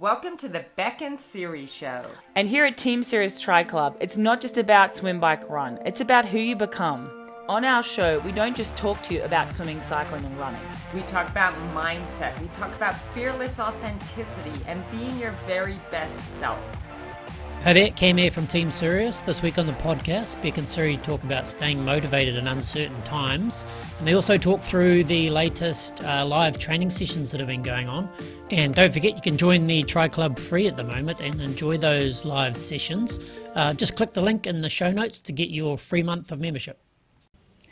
Welcome to the Bek and Siri Show. And here at Team Sirius Tri Club, it's not just about swim, bike, run, it's about who you become. On our show, we don't just talk to you about swimming, cycling, and running. We talk about mindset, we talk about fearless authenticity and being your very best self. Hi there, Cam here from Team Sirius. This week on the podcast, Bek and Siri talk about staying motivated in uncertain times. And they also talk through the latest uh, live training sessions that have been going on. And don't forget, you can join the Tri Club free at the moment and enjoy those live sessions. Uh, just click the link in the show notes to get your free month of membership.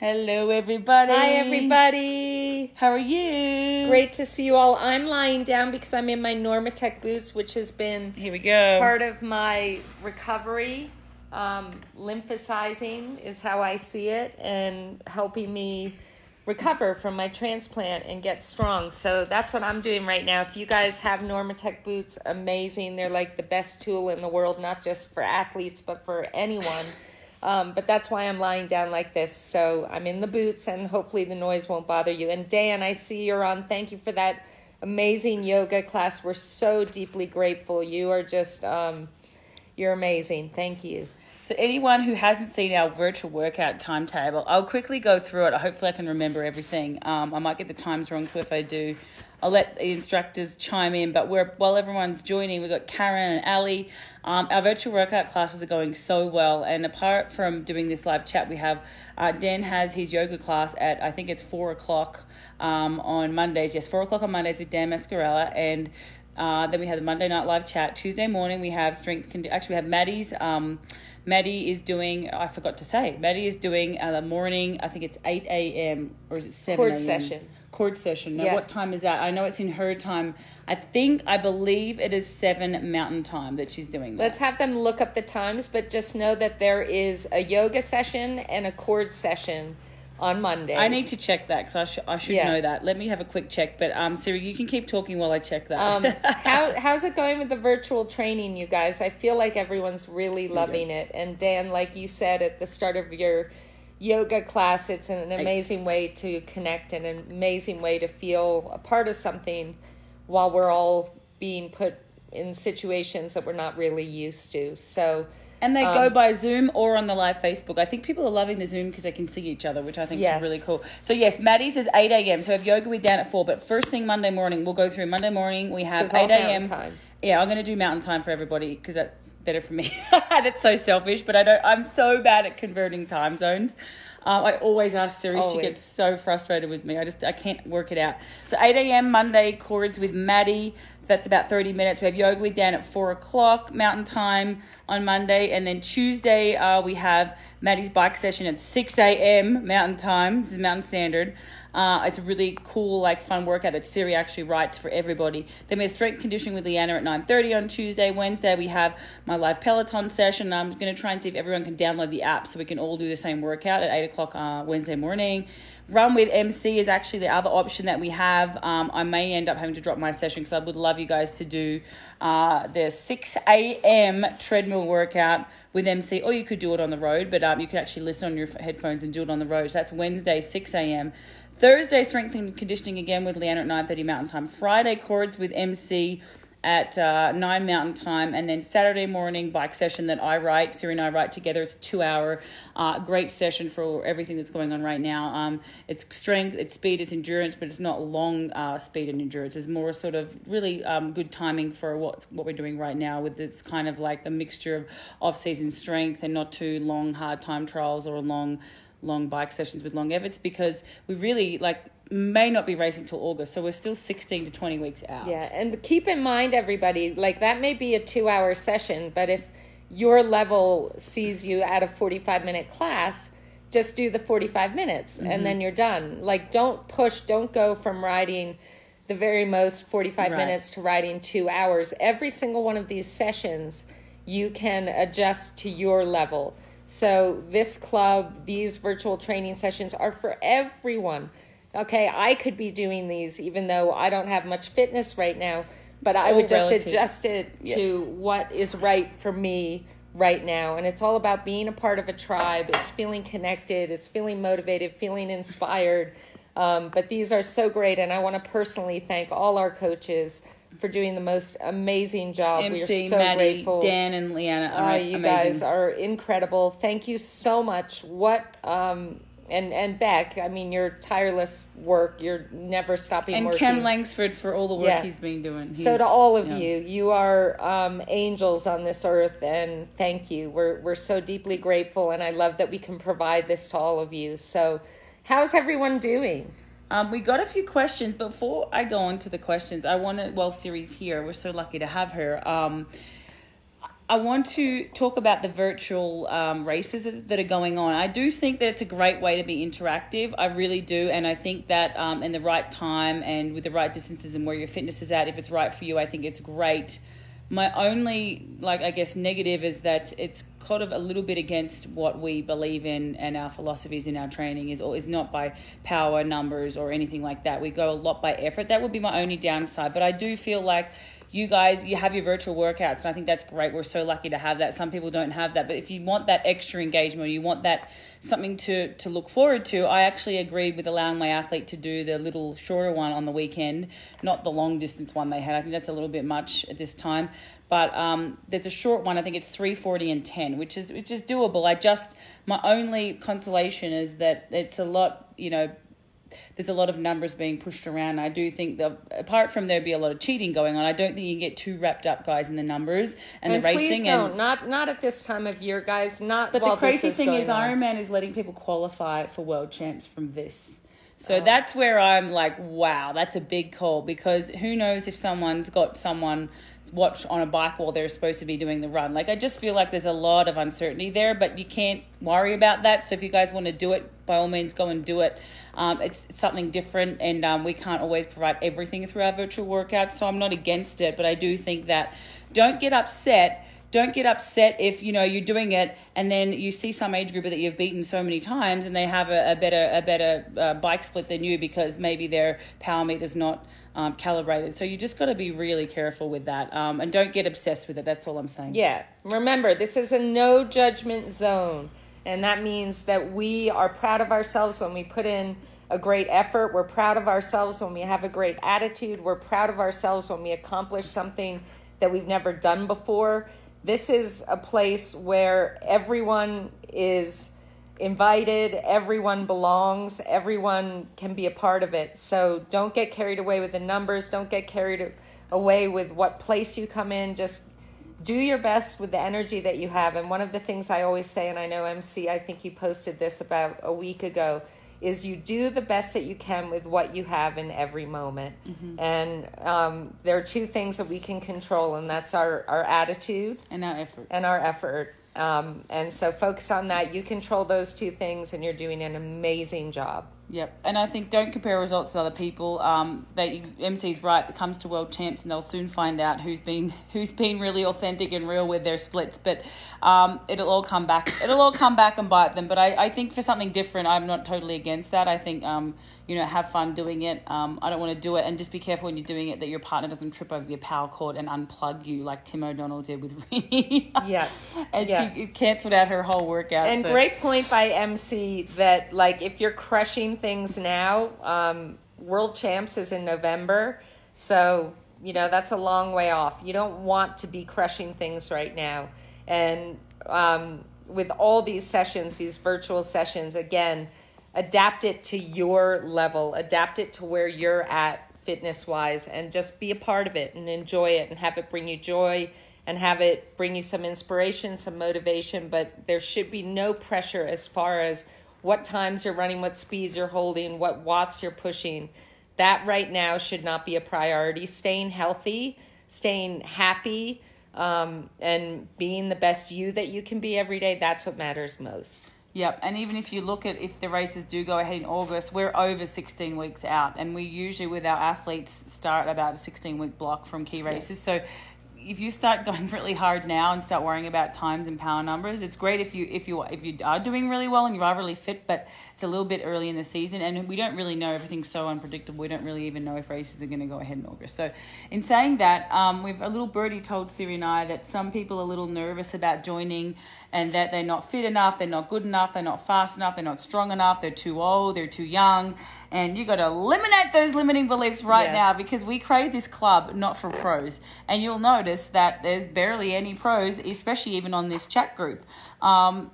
Hello, everybody. Hi, everybody. How are you? Great to see you all. I'm lying down because I'm in my Normatec boots, which has been Here we go. part of my recovery. Um, lymphosizing is how I see it, and helping me recover from my transplant and get strong. So that's what I'm doing right now. If you guys have Normatec boots, amazing. They're like the best tool in the world, not just for athletes, but for anyone. Um, but that's why I'm lying down like this. So I'm in the boots, and hopefully the noise won't bother you. And Dan, I see you're on. Thank you for that amazing yoga class. We're so deeply grateful. You are just, um, you're amazing. Thank you. So, anyone who hasn't seen our virtual workout timetable, I'll quickly go through it. Hopefully, I can remember everything. Um, I might get the times wrong, so if I do, I'll let the instructors chime in. But we're, while everyone's joining, we've got Karen and Ali. Um, our virtual workout classes are going so well. And apart from doing this live chat, we have uh, Dan has his yoga class at, I think it's four o'clock um, on Mondays. Yes, four o'clock on Mondays with Dan Mascarella. And uh, then we have the Monday night live chat. Tuesday morning, we have strength. Con- actually, we have Maddie's. Um, Maddie is doing, I forgot to say, Maddie is doing uh, the morning, I think it's 8 a.m. or is it 7 Cord session. Session. Now, Yeah. what time is that? I know it's in her time. I think, I believe it is 7 mountain time that she's doing that. Let's have them look up the times, but just know that there is a yoga session and a cord session on Monday. I need to check that because I, sh- I should Yeah. know that. Let me have a quick check. But um, Siri, you can keep talking while I check that. Um, how how's it going with the virtual training, you guys? I feel like everyone's really loving it. And Dan, like you said at the start of your yoga class, it's an amazing way to connect and an amazing way to feel a part of something while we're all being put in situations that we're not really used to. So And they Um, go by Zoom or on the live Facebook. I think people are loving the Zoom because they can see each other, which I think Yes. is really cool. So yes, Maddie's is eight a.m. So we have yoga with Dan at four. But first thing Monday morning, we'll go through Monday morning. We have all eight a.m. Yeah, I'm going to do mountain time for everybody because that's better for me. that's so selfish, but I don't. I'm so bad at converting time zones. Uh, I always ask Siri. She gets so frustrated with me. I just I can't work it out. So 8 a.m. Monday chords with Maddie. That's about 30 minutes. We have yoga with Dan at four o'clock Mountain Time on Monday, and then Tuesday uh, we have Maddie's bike session at 6 a.m. Mountain Time. This is Mountain Standard. Uh, it's a really cool, like, fun workout that Siri actually writes for everybody. Then we have strength conditioning with Leanna at 9.30 on Tuesday. Wednesday, we have my live Peloton session. I'm going to try and see if everyone can download the app so we can all do the same workout at 8 o'clock uh, Wednesday morning. Run with MC is actually the other option that we have. Um, I may end up having to drop my session because I would love you guys to do uh, the 6 a.m. treadmill workout with MC, or you could do it on the road, but um, you could actually listen on your headphones and do it on the road. So that's Wednesday, 6 a.m. Thursday, strength and conditioning again with Leanna at 9.30 Mountain Time. Friday, chords with MC at uh, 9 Mountain Time. And then Saturday morning, bike session that I write, Siri and I write together. It's a two-hour, uh, great session for everything that's going on right now. Um, it's strength, it's speed, it's endurance, but it's not long uh, speed and endurance. It's more sort of really um, good timing for what's, what we're doing right now with this kind of like a mixture of off-season strength and not too long, hard time trials or a long long bike sessions with long efforts because we really like may not be racing till August, so we're still 16 to 20 weeks out. Yeah, and keep in mind, everybody, like that may be a two hour session, but if your level sees you at a 45 minute class, just do the 45 minutes and mm-hmm. then you're done. Like, don't push, don't go from riding the very most 45 Right. minutes to riding two hours. Every single one of these sessions, you can adjust to your level. So, this club, these virtual training sessions are for everyone. Okay, I could be doing these even though I don't have much fitness right now, but I would just relative. adjust it to what is right for me right now. And it's all about being a part of a tribe. It's feeling connected, it's feeling motivated, feeling inspired. Um, but these are so great, and I want to personally thank all our coaches for doing the most amazing job. we are so Maddie, grateful. Dan, and Leanna. Uh, Are you amazing. guys are incredible. Thank you so much. What um and and Bek, I mean your tireless work. You're never stopping and working. Ken Langsford for all the work Yeah. he's been doing. so He's- to all of yeah. you, you are um, angels on this earth, and thank you. We're we're so deeply grateful, and I love that we can provide this to all of you. So, how's everyone doing? Um, we got a few questions. Before I go on to the questions, I want to, well, Siri's here. We're so lucky to have her. Um, I want to talk about the virtual um, races that are going on. I do think that it's a great way to be interactive. I really do. And I think that um, in the right time and with the right distances and where your fitness is at, if it's right for you, I think it's great. My only, like, I guess, negative is that it's kind of a little bit against what we believe in and our philosophies in our training is, or is not by power numbers or anything like that. We go a lot by effort. That would be my only downside. But I do feel like you guys you have your virtual workouts and i think that's great. We're so lucky to have that. Some people don't have that but if you want that extra engagement you want that something to to look forward to i actually agreed with allowing my athlete to do the little shorter one on the weekend not the long distance one they had. I think that's a little bit much at this time. But um, there's a short one i think it's 340 and 10 which is which is doable. I just my only consolation is that it's a lot you know there's a lot of numbers being pushed around. I do think that apart from there be a lot of cheating going on, I don't think you get too wrapped up, guys, in the numbers and, And the please racing. don't. and not not at this time of year, guys. Not. but the crazy is thing is, on. Ironman is letting people qualify for world champs from this. So Oh. that's where I'm like, wow, that's a big call because who knows if someone's got someone watch on a bike while they're supposed to be doing the run. Like I just feel like there's a lot of uncertainty there, but you can't worry about that. So if you guys want to do it, by all means, go and do it. Um, it's something different, and um, we can't always provide everything through our virtual workouts. So I'm not against it, but I do think that don't get upset don't get upset if you know you're doing it and then you see some age grouper that you've beaten so many times and they have a, a better a better uh, bike split than you because maybe their power meter's not um, calibrated so you just got to be really careful with that um, and don't get obsessed with it that's all i'm saying Yeah. Remember, this is a no judgment zone. And that means that we are proud of ourselves when we put in a great effort. We're proud of ourselves when we have a great attitude. We're proud of ourselves when we accomplish something that we've never done before. This is a place where everyone is invited, everyone belongs, everyone can be a part of it. So don't get carried away with the numbers, don't get carried away with what place you come in. Just do your best with the energy that you have. And one of the things I always say, and I know MC, I think you posted this about a week ago, is you do the best that you can with what you have in every moment. And um, there are two things that we can control, and that's our, our attitude and our effort and our effort. Um, and so focus on that. You control those two things, and you're doing an amazing job. Yep, and I think don't compare results with other people. Um, they MC's right. That comes to world champs, and they'll soon find out who's been who's been really authentic and real with their splits. But um, it'll all come back. It'll all come back and bite them. But I, I think for something different, I'm not totally against that. I think um, you know have fun doing it. Um, I don't want to do it, and just be careful when you're doing it that your partner doesn't trip over your power cord and unplug you like Tim O'Donnell did with Rinny. Yeah. and Yeah. she cancelled out her whole workout. And so- great point by MC that like if you're crushing things now, um, World Champs is in November, so you know that's a long way off. You don't want to be crushing things right now, and um, with all these sessions, these virtual sessions, again, adapt it to your level, adapt it to where you're at fitness wise, and just be a part of it and enjoy it and have it bring you joy and have it bring you some inspiration, some motivation, but there should be no pressure as far as what times you're running, what speeds you're holding, what watts you're pushing. That right now should not be a priority. Staying healthy, staying happy, um, and being the best you that you can be every day, that's what matters most. Yep, and even if you look at if the races do go ahead in August, we're over 16 weeks out, and we usually with our athletes start about a 16 week block from key races. So if you start going really hard now and start worrying about times and power numbers, it's great if you if you if you are doing really well and you are really fit, but it's a little bit early in the season, and we don't really know. Everything's so unpredictable. We don't really even know if races are going to go ahead in August. So, in saying that, um, we've a little birdie told Siri and I that some people are a little nervous about joining and that they're not fit enough, they're not good enough, they're not fast enough, they're not strong enough, they're too old, they're too young. And you got to eliminate those limiting beliefs right Yes. now because we create this club not for pros. And you'll notice that there's barely any pros, especially even on this chat group. Um,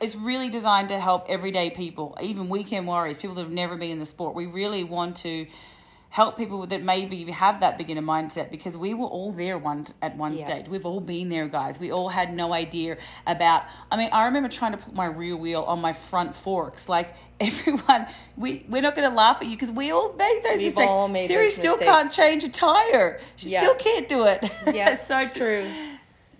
it's really designed to help everyday people, even weekend warriors, people that have never been in the sport. We really want to help people that maybe have that beginner mindset because we were all there one at one Yeah. stage. We've all been there, guys. We all had no idea about. I mean, I remember trying to put my rear wheel on my front forks. Like everyone, we we're not going to laugh at you because we all made those We've mistakes. made Siri still mistakes. can't change a tire. She Yeah. still can't do it. Yeah, so it's true.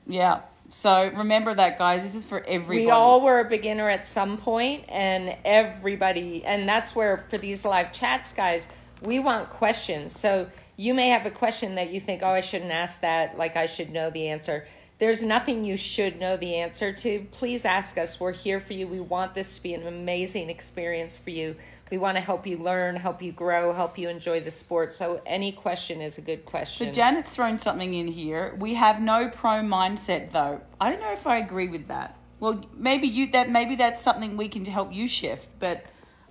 Yeah. So remember that, guys. This is for everybody. We all were a beginner at some point, and everybody, and that's where for these live chats, guys, we want questions. So you may have a question that you think, oh, I shouldn't ask that, like I should know the answer. There's nothing you should know the answer to. Please ask us. We're here for you. We want this to be an amazing experience for you. We want to help you learn, help you grow, help you enjoy the sport. So any question is a good question. So Janet's thrown something in here. We have no pro mindset though. I don't know if I agree with that. Well, maybe you that maybe that's something we can help you shift. But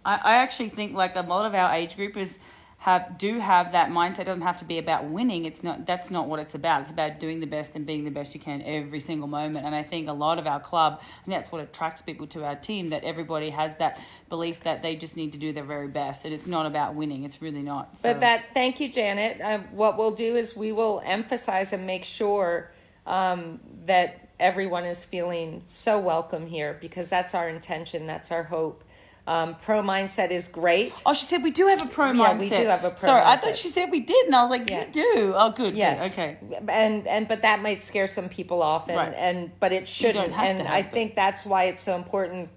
I, I actually think like a lot of our age groupers have do have that mindset. It doesn't have to be about winning. It's not that's not what it's about. It's about doing the best and being the best you can every single moment. And I think a lot of our club, and that's what attracts people to our team, that everybody has that belief that they just need to do their very best. And it's not about winning. It's really not. So- But that, thank you, Janet. Uh, what we'll do is we will emphasize and make sure um, that everyone is feeling so welcome here because that's our intention, that's our hope. Um, pro mindset is great. Oh, she said we do have a pro Yeah, mindset. we do have a pro Sorry, I thought she said we did, and I was like, Yeah. you do. Oh, good. Yeah. good, Okay. And and but that might scare some people off, and Right. and but it shouldn't. And I it. think that's why it's so important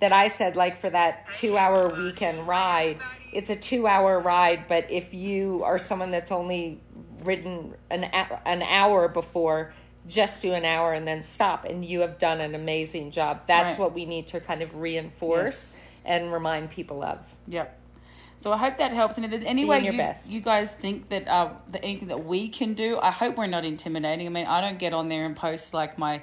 that I said like for that two hour weekend ride, it's a two hour ride. But if you are someone that's only ridden an an hour before, just do an hour and then stop, and you have done an amazing job. That's Right. what we need to kind of reinforce and remind people of. Yep. So I hope that helps. And if there's any way you, best. you guys think that uh, that anything that we can do, I hope we're not intimidating. I mean, I don't get on there and post like my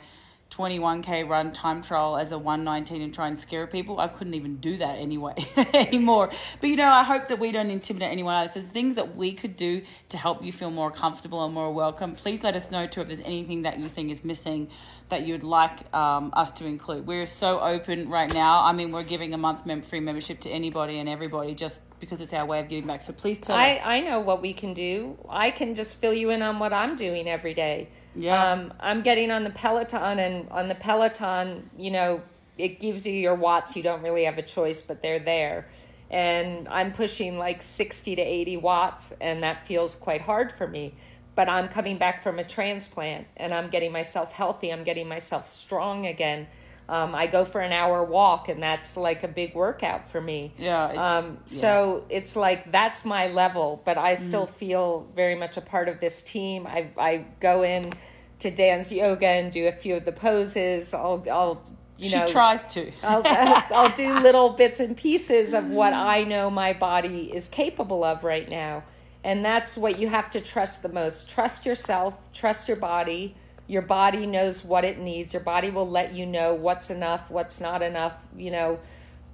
21k run time trial as a 119 and try and scare people. I couldn't even do that anyway anymore. But you know, I hope that we don't intimidate anyone else. There's things that we could do to help you feel more comfortable and more welcome. Please let us know too if there's anything that you think is missing that you'd like um, us to include. We're so open right now. I mean, we're giving a month mem- free membership to anybody and everybody just because it's our way of giving back. So please tell I, us. I know what we can do. I can just fill you in on what I'm doing every day. Yeah. Um, I'm getting on the Peloton, and on the Peloton, you know, it gives you your watts. You don't really have a choice, but they're there. And I'm pushing like 60 to 80 watts, and that feels quite hard for me. But I'm coming back from a transplant, and I'm getting myself healthy. I'm getting myself strong again. Um, I go for an hour walk, and that's like a big workout for me. Yeah, it's- Um, yeah. so it's like that's my level, but I still Mm-hmm. feel very much a part of this team. I I go in to dance yoga and do a few of the poses. I'll I'll you she know tries to. I'll, I'll, I'll do little bits and pieces of what I know my body is capable of right now. And that's what you have to trust the most. Trust yourself, trust your body. Your body knows what it needs. Your body will let you know what's enough, what's not enough, you know.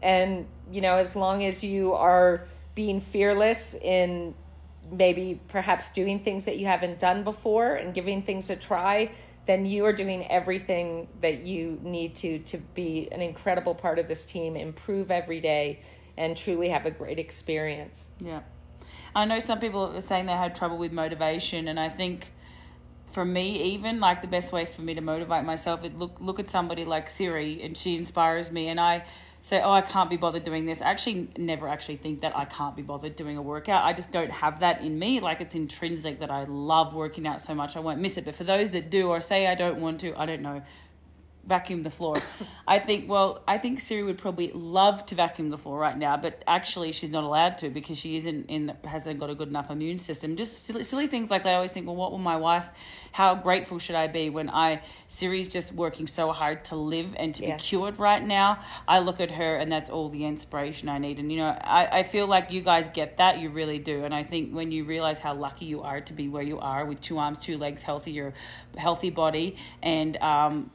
And, you know, as long as you are being fearless in maybe perhaps doing things that you haven't done before and giving things a try, then you are doing everything that you need to to be an incredible part of this team, improve every day, and truly have a great experience. Yeah. I know some people are saying they had trouble with motivation, and I think for me, even like the best way for me to motivate myself is look look at somebody like Siri, and she inspires me, and I say, oh, I can't be bothered doing this. I actually never actually think that I can't be bothered doing a workout. I just don't have that in me. Like it's intrinsic that I love working out so much I won't miss it. But for those that do, or say I don't want to, I don't know vacuum the floor. I think, well, I think Siri would probably love to vacuum the floor right now, but actually she's not allowed to because she isn't in, hasn't got a good enough immune system. Just silly, silly things like that. I always think, well, what will my wife, how grateful should I be when I, Siri's just working so hard to live and to Yes. be cured right now. I look at her and that's all the inspiration I need. And, you know, I, I feel like you guys get that. You really do. And I think when you realize how lucky you are to be where you are with two arms, two legs, healthy, your healthy body and, um,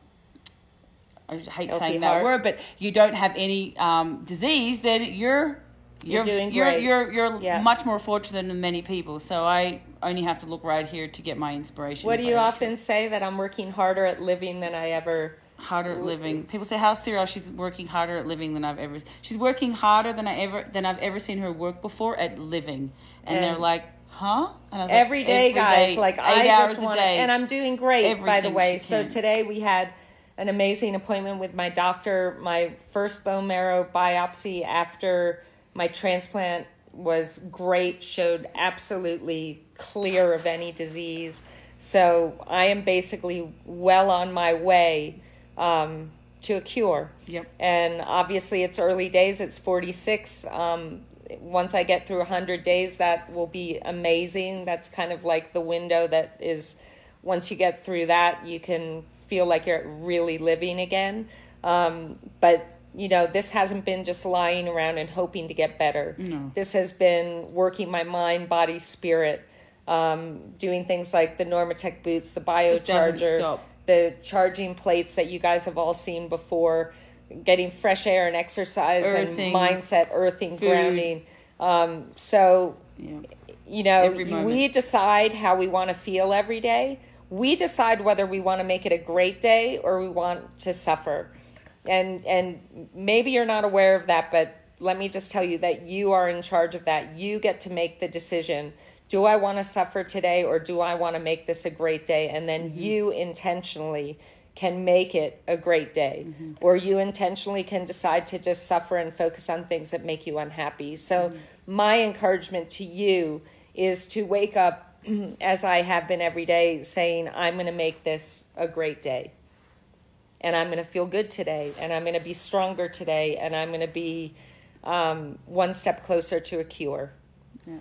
I hate saying heart. that word, but you don't have any um, disease, then you're You're doing you're, great. You're you're Yeah. much more fortunate than many people. So I only have to look right here to get my inspiration. What do you often say that I'm working harder at living than I ever? harder at living. People say, "How Cyril? She's working harder at living than I've ever." She's working harder than I ever than I've ever seen her work before at living, and, And they're like, "Huh?" And I was like, Every day, guys. day, like I hours just want, day. and I'm doing great by the way. So today we had an amazing appointment with my doctor. My first bone marrow biopsy after my transplant was great. Showed absolutely clear of any disease. So I am basically well on my way um, to a cure. Yep. And obviously, it's early days. It's 46. Um, once I get through 100 days, that will be amazing. That's kind of like the window that is, once you get through that, you can feel like you're really living again. Um, but, you know, this hasn't been just lying around and hoping to get better. This has been working my mind, body, spirit, um, doing things like the Normatec boots, the biocharger, the charging plates that you guys have all seen before, getting fresh air and exercise Earthing, and mindset, earthing, food. grounding. Um, so, Yeah. you know, we decide how we want to feel every day. We decide whether we want to make it a great day or we want to suffer. And and maybe you're not aware of that, but let me just tell you that you are in charge of that. You get to make the decision. Do I want to suffer today or do I want to make this a great day? And then Mm-hmm. you intentionally can make it a great day Mm-hmm. or you intentionally can decide to just suffer and focus on things that make you unhappy. So Mm-hmm. my encouragement to you is to wake up as I have been every day saying I'm going to make this a great day. And I'm going to feel good today and I'm going to be stronger today and I'm going to be um, one step closer to a cure. Yeah,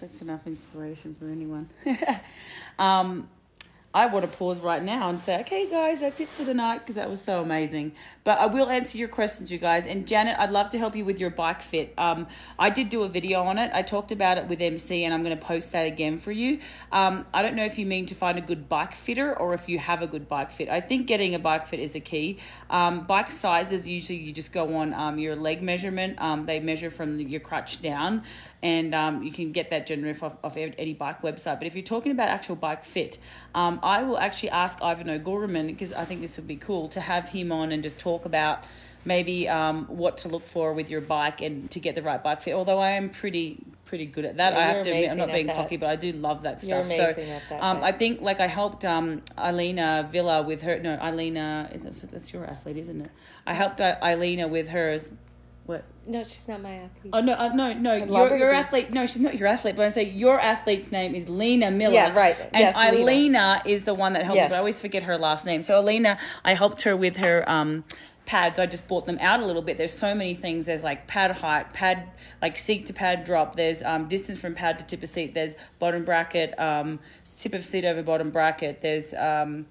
that's enough inspiration for anyone. um, I want to pause right now and say, okay, guys, that's it for the night because that was so amazing. But I will answer your questions, you guys. And Janet, I'd love to help you with your bike fit. Um, I did do a video on it. I talked about it with MC, and I'm going to post that again for you. Um, I don't know if you mean to find a good bike fitter or if you have a good bike fit. I think getting a bike fit is the key. Um, bike sizes usually you just go on um, your leg measurement. Um, they measure from your crutch down and um, you can get that generally off, off any bike website. But if you're talking about actual bike fit, um, I will actually ask Ivan O'Gorman because I think this would be cool to have him on and just talk about maybe um, what to look for with your bike and to get the right bike fit. Although I am pretty pretty good at that, Yeah, I have to admit I'm not being cocky, but I do love that stuff. so at that, um, I think like I helped um, Eileena Villa with her. No, Eileena, that's, that's your athlete, isn't it? I helped uh, Eileena with hers. What? No, she's not my athlete. Oh no, uh, no, no! love Your your athlete. No, she's not your athlete. But I say your athlete's name is Lena Miller. Yeah, right. And Yes, Lena. Is the one that helped. me, Yes. But I always forget her last name. So Alina, I helped her with her um, pads. I just bought them out a little bit. There's so many things. There's like pad height, pad like seat to pad drop. There's um, distance from pad to tip of seat. There's bottom bracket, um, tip of seat over bottom bracket. There's um,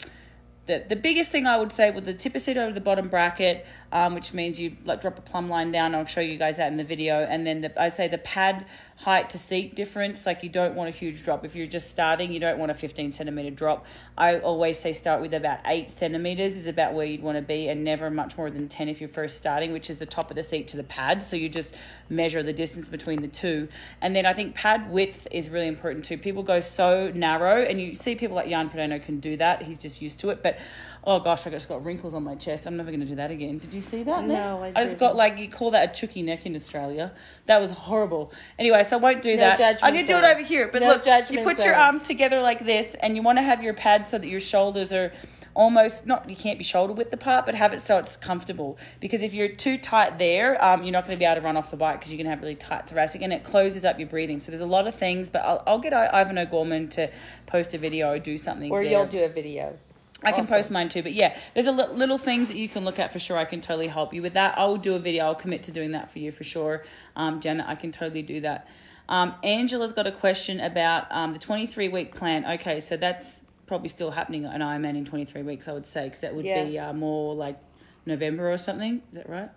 the, the biggest thing I would say with the tip of seat over the bottom bracket, um, which means you like drop a plumb line down. I'll show you guys that in the video. And then the, I say the pad height to seat difference, like you don't want a huge drop. If you're just starting, you don't want a 15 centimeter drop. I always say start with about eight centimeters is about where you'd want to be, and never much more than 10 if you're first starting, which is the top of the seat to the pad. So you just measure the distance between the two. And then I think pad width is really important too. People go so narrow, and you see people like Jan Frodeno can do that. He's just used to it. But oh gosh, I just got wrinkles on my chest. I'm never going to do that again. Did you see that? No, I just got like you call that a chooky neck in Australia. That was horrible. Anyway, so I won't do No that. judgment I'm going to do it over here. But No look, you put your arms together like this, and you want to have your pads so that your shoulders are almost not you can't be shoulder width apart but have it so it's comfortable because if you're too tight there um, you're not going to be able to run off the bike because you're going to have really tight thoracic and it closes up your breathing so there's a lot of things but i'll, I'll get I- ivan o'gorman to post a video or do something Or there. you'll do a video. I can Awesome. post mine too, but yeah, there's a li- little things that you can look at for sure. I can totally help you with that. I will do a video. I'll commit to doing that for you for sure, um, Janet. I can totally do that. Um, Angela's got a question about um, the 23 week plan. Okay, so that's probably still happening an Ironman in 23 weeks, I would say, because that would Yeah. be uh, more like November or something. Is that right?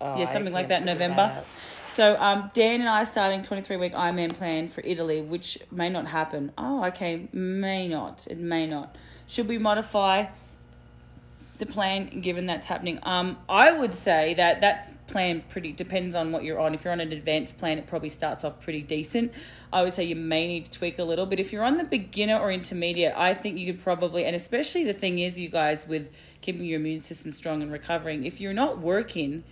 Oh, yeah, something like that, November. out. So um, Dan and I are starting 23 week Ironman plan for Italy, which may not happen. Oh, okay, may not. It may not. Should we modify? The plan given that's happening. Um, I would say that that's plan pretty depends on what you're on. If you're on an advanced plan, it probably starts off pretty decent. I would say you may need to tweak a little, but if you're on the beginner or intermediate, I think you could probably, and especially the thing is, you guys with keeping your immune system strong and recovering. If you're not working,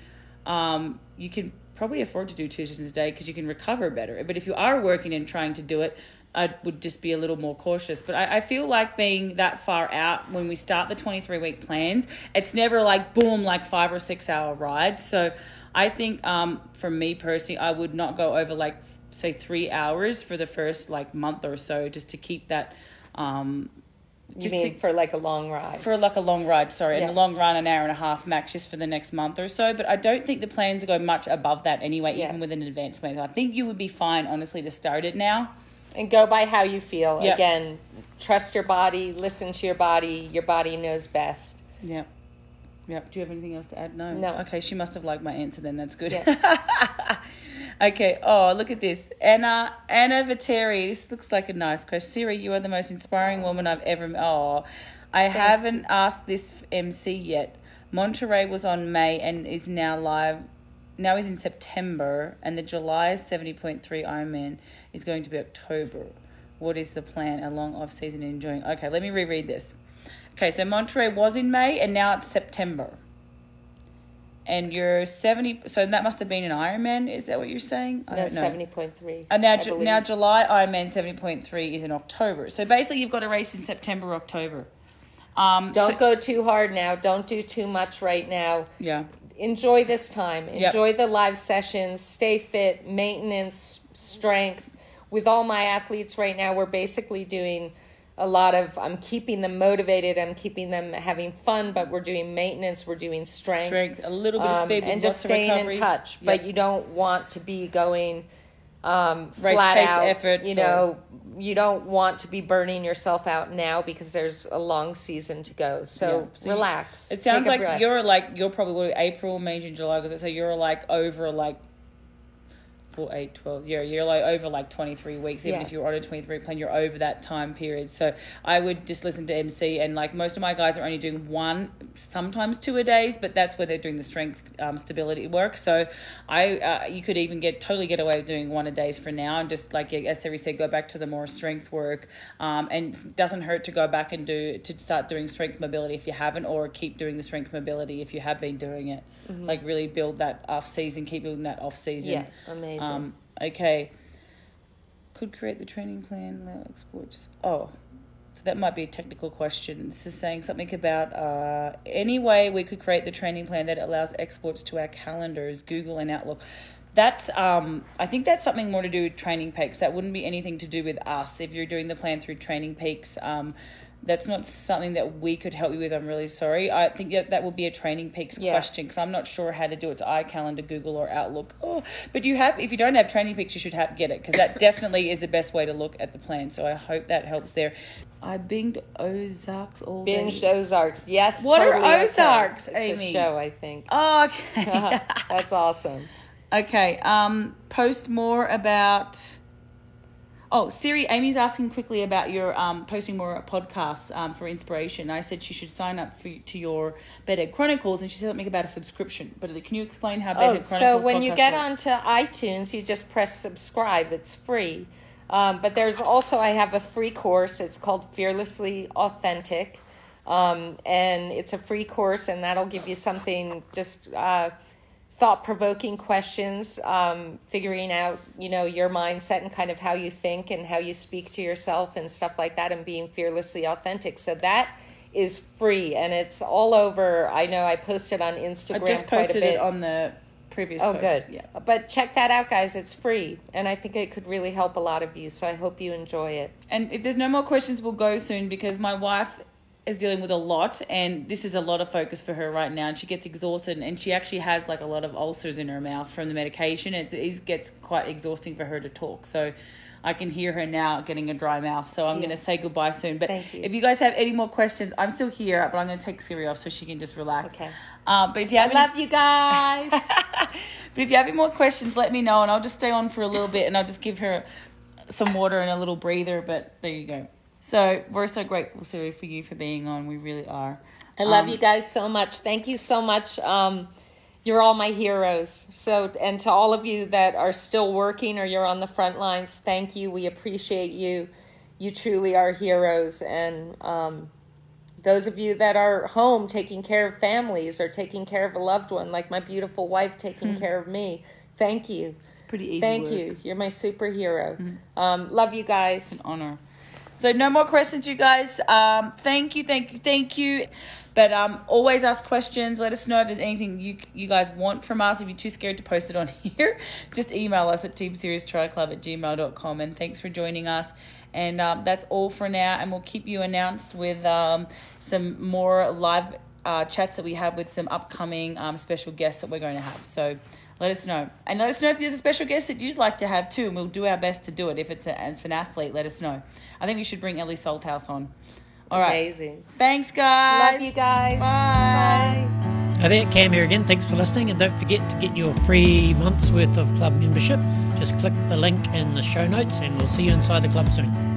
um, you can probably afford to do two sessions a day because you can recover better. But if you are working and trying to do it, I would just be a little more cautious. But I, I feel like being that far out when we start the 23 week plans, it's never like boom, like five or six hour rides. So I think um, for me personally, I would not go over like, say, three hours for the first like month or so just to keep that. Um, just to, for like a long ride? for like a long ride, sorry, and Yeah. a long run, an hour and a half max, just for the next month or so. But I don't think the plans go much above that anyway, Yeah. even with an advanced plan. I think you would be fine, honestly, to start it now. And go by how you feel. Yeah. Again, trust your body, listen to your body. Your body knows best. Yep. Yep. Do you have anything else to add? No. No. Okay, she must have liked my answer then. That's good. Yeah. okay. Oh, look at this. Anna Anna Viteri. This looks like a nice question. Siri, you are the most inspiring woman I've ever met. Oh, I haven't asked this MC yet. Monterey was on May and is now live. Now is in September, and the July 70.3 Ironman is going to be October. What is the plan? A long off season enjoying. Okay, let me reread this. Okay, so Monterey was in May and now it's September. And you're 70, so that must have been an Ironman, is that what you're saying? I No, don't know. seventy point three. And now, Ju- now July Ironman 70.3 is in October. So basically, you've got a race in September, October. Um, Don't so- go too hard now. Don't do too much right now. Yeah. Enjoy this time. Yep. Enjoy the live sessions. Stay fit. Maintenance, strength. With all my athletes right now, we're basically doing a lot of. I'm keeping them motivated. I'm keeping them having fun. But we're doing maintenance. We're doing strength. Strength, a little bit of um, and just lots of staying in touch. Yep. But you don't want to be going um, Race flat pace out. efforts you or- know, you don't want to be burning yourself out now because there's a long season to go. So, Yeah. So relax. It sounds Take like you're like you're probably April, May, June, July so you're like over like four, eight, twelve. Yeah, you're like over like twenty three weeks. Even Yeah. if you're on a twenty three plan, you're over that time period. So I would just listen to MC and like most of my guys are only doing one, sometimes two a days, but that's where they're doing the strength um, stability work. So I uh, you could even get totally get away with doing one a days for now and just like as Sari said, go back to the more strength work. Um, and it doesn't hurt to go back and do to start doing strength mobility if you haven't, or keep doing the strength mobility if you have been doing it. Like really build that off season, keep building that off season. Yeah, amazing. Um, okay. Could create the training plan allow exports. Oh, so that might be a technical question. This is saying something about uh, any way we could create the training plan that allows exports to our calendars, Google and Outlook. That's um, I think that's something more to do with Training Peaks. That wouldn't be anything to do with us. If you're doing the plan through Training Peaks, um, that's not something that we could help you with. I'm really sorry. I think that that would be a Training Peaks Yeah. question because I'm not sure how to do it to iCalendar, Google, or Outlook. Oh, but you have if you don't have Training Peaks, you should have get it because that definitely is the best way to look at the plan. So I hope that helps there. I binged Ozarks all day. Binged Ozarks. Yes. What are totally okay. Ozarks, It's Amy? a show, I think. Oh, okay. That's awesome. okay. Um, post more about. Oh, Siri, Amy's asking quickly about your um, posting more podcasts um, for inspiration. I said she should sign up for, to your Bedhead Chronicles, and she said something about a subscription. But can you explain how Bedhead Oh, Chronicles so when you get works? onto iTunes, you just press subscribe. It's free. Um, but there's also I have a free course. It's called Fearlessly Authentic, um, and it's a free course, and that'll give you something just uh, thought provoking questions, um, figuring out you know your mindset and kind of how you think and how you speak to yourself and stuff like that, and being fearlessly authentic. So that is free and it's all over. I know I posted on Instagram. I just quite a posted bit. it on the previous. Oh, post. good. Yeah. But check that out, guys. It's free, and I think it could really help a lot of you. So I hope you enjoy it. And if there's no more questions, we'll go soon because my wife is dealing with a lot, and this is a lot of focus for her right now. And she gets exhausted, and she actually has like a lot of ulcers in her mouth from the medication. It's, it gets quite exhausting for her to talk. So. I can hear her now getting a dry mouth, so I'm Yeah. going to say goodbye soon. But you. if you guys have any more questions, I'm still here, but I'm going to take Siri off so she can just relax. Okay. Uh, but if you I have any- love you guys. but if you have any more questions, let me know, and I'll just stay on for a little bit, and I'll just give her some water and a little breather. But there you go. So we're so grateful, Siri, for you for being on. We really are. I love you guys so much. Thank you so much. Um, you're all my heroes. So, and to all of you that are still working or you're on the front lines, thank you. We appreciate you. You truly are heroes. And um, those of you that are home taking care of families or taking care of a loved one, like my beautiful wife taking care of me, thank you. It's pretty easy. Thank work. you. You're my superhero. Um, love you guys. An honor. So no more questions, you guys. Um, thank you, thank you, thank you. But um, always ask questions. Let us know if there's anything you you guys want from us. If you're too scared to post it on here, just email us at teamsiriustriclub at gmail.com. And thanks for joining us. And um, that's all for now. And we'll keep you announced with um, some more live uh, chats that we have with some upcoming um, special guests that we're going to have. So let us know. And let us know if there's a special guest that you'd like to have too, and we'll do our best to do it. If it's a, as an athlete, let us know. I think we should bring Ellie Salthouse on. All right. Amazing. Thanks, guys. Love you guys. Bye. Bye. Hi there, Cam here again. Thanks for listening, and don't forget to get your free month's worth of club membership. Just click the link in the show notes, and we'll see you inside the club soon.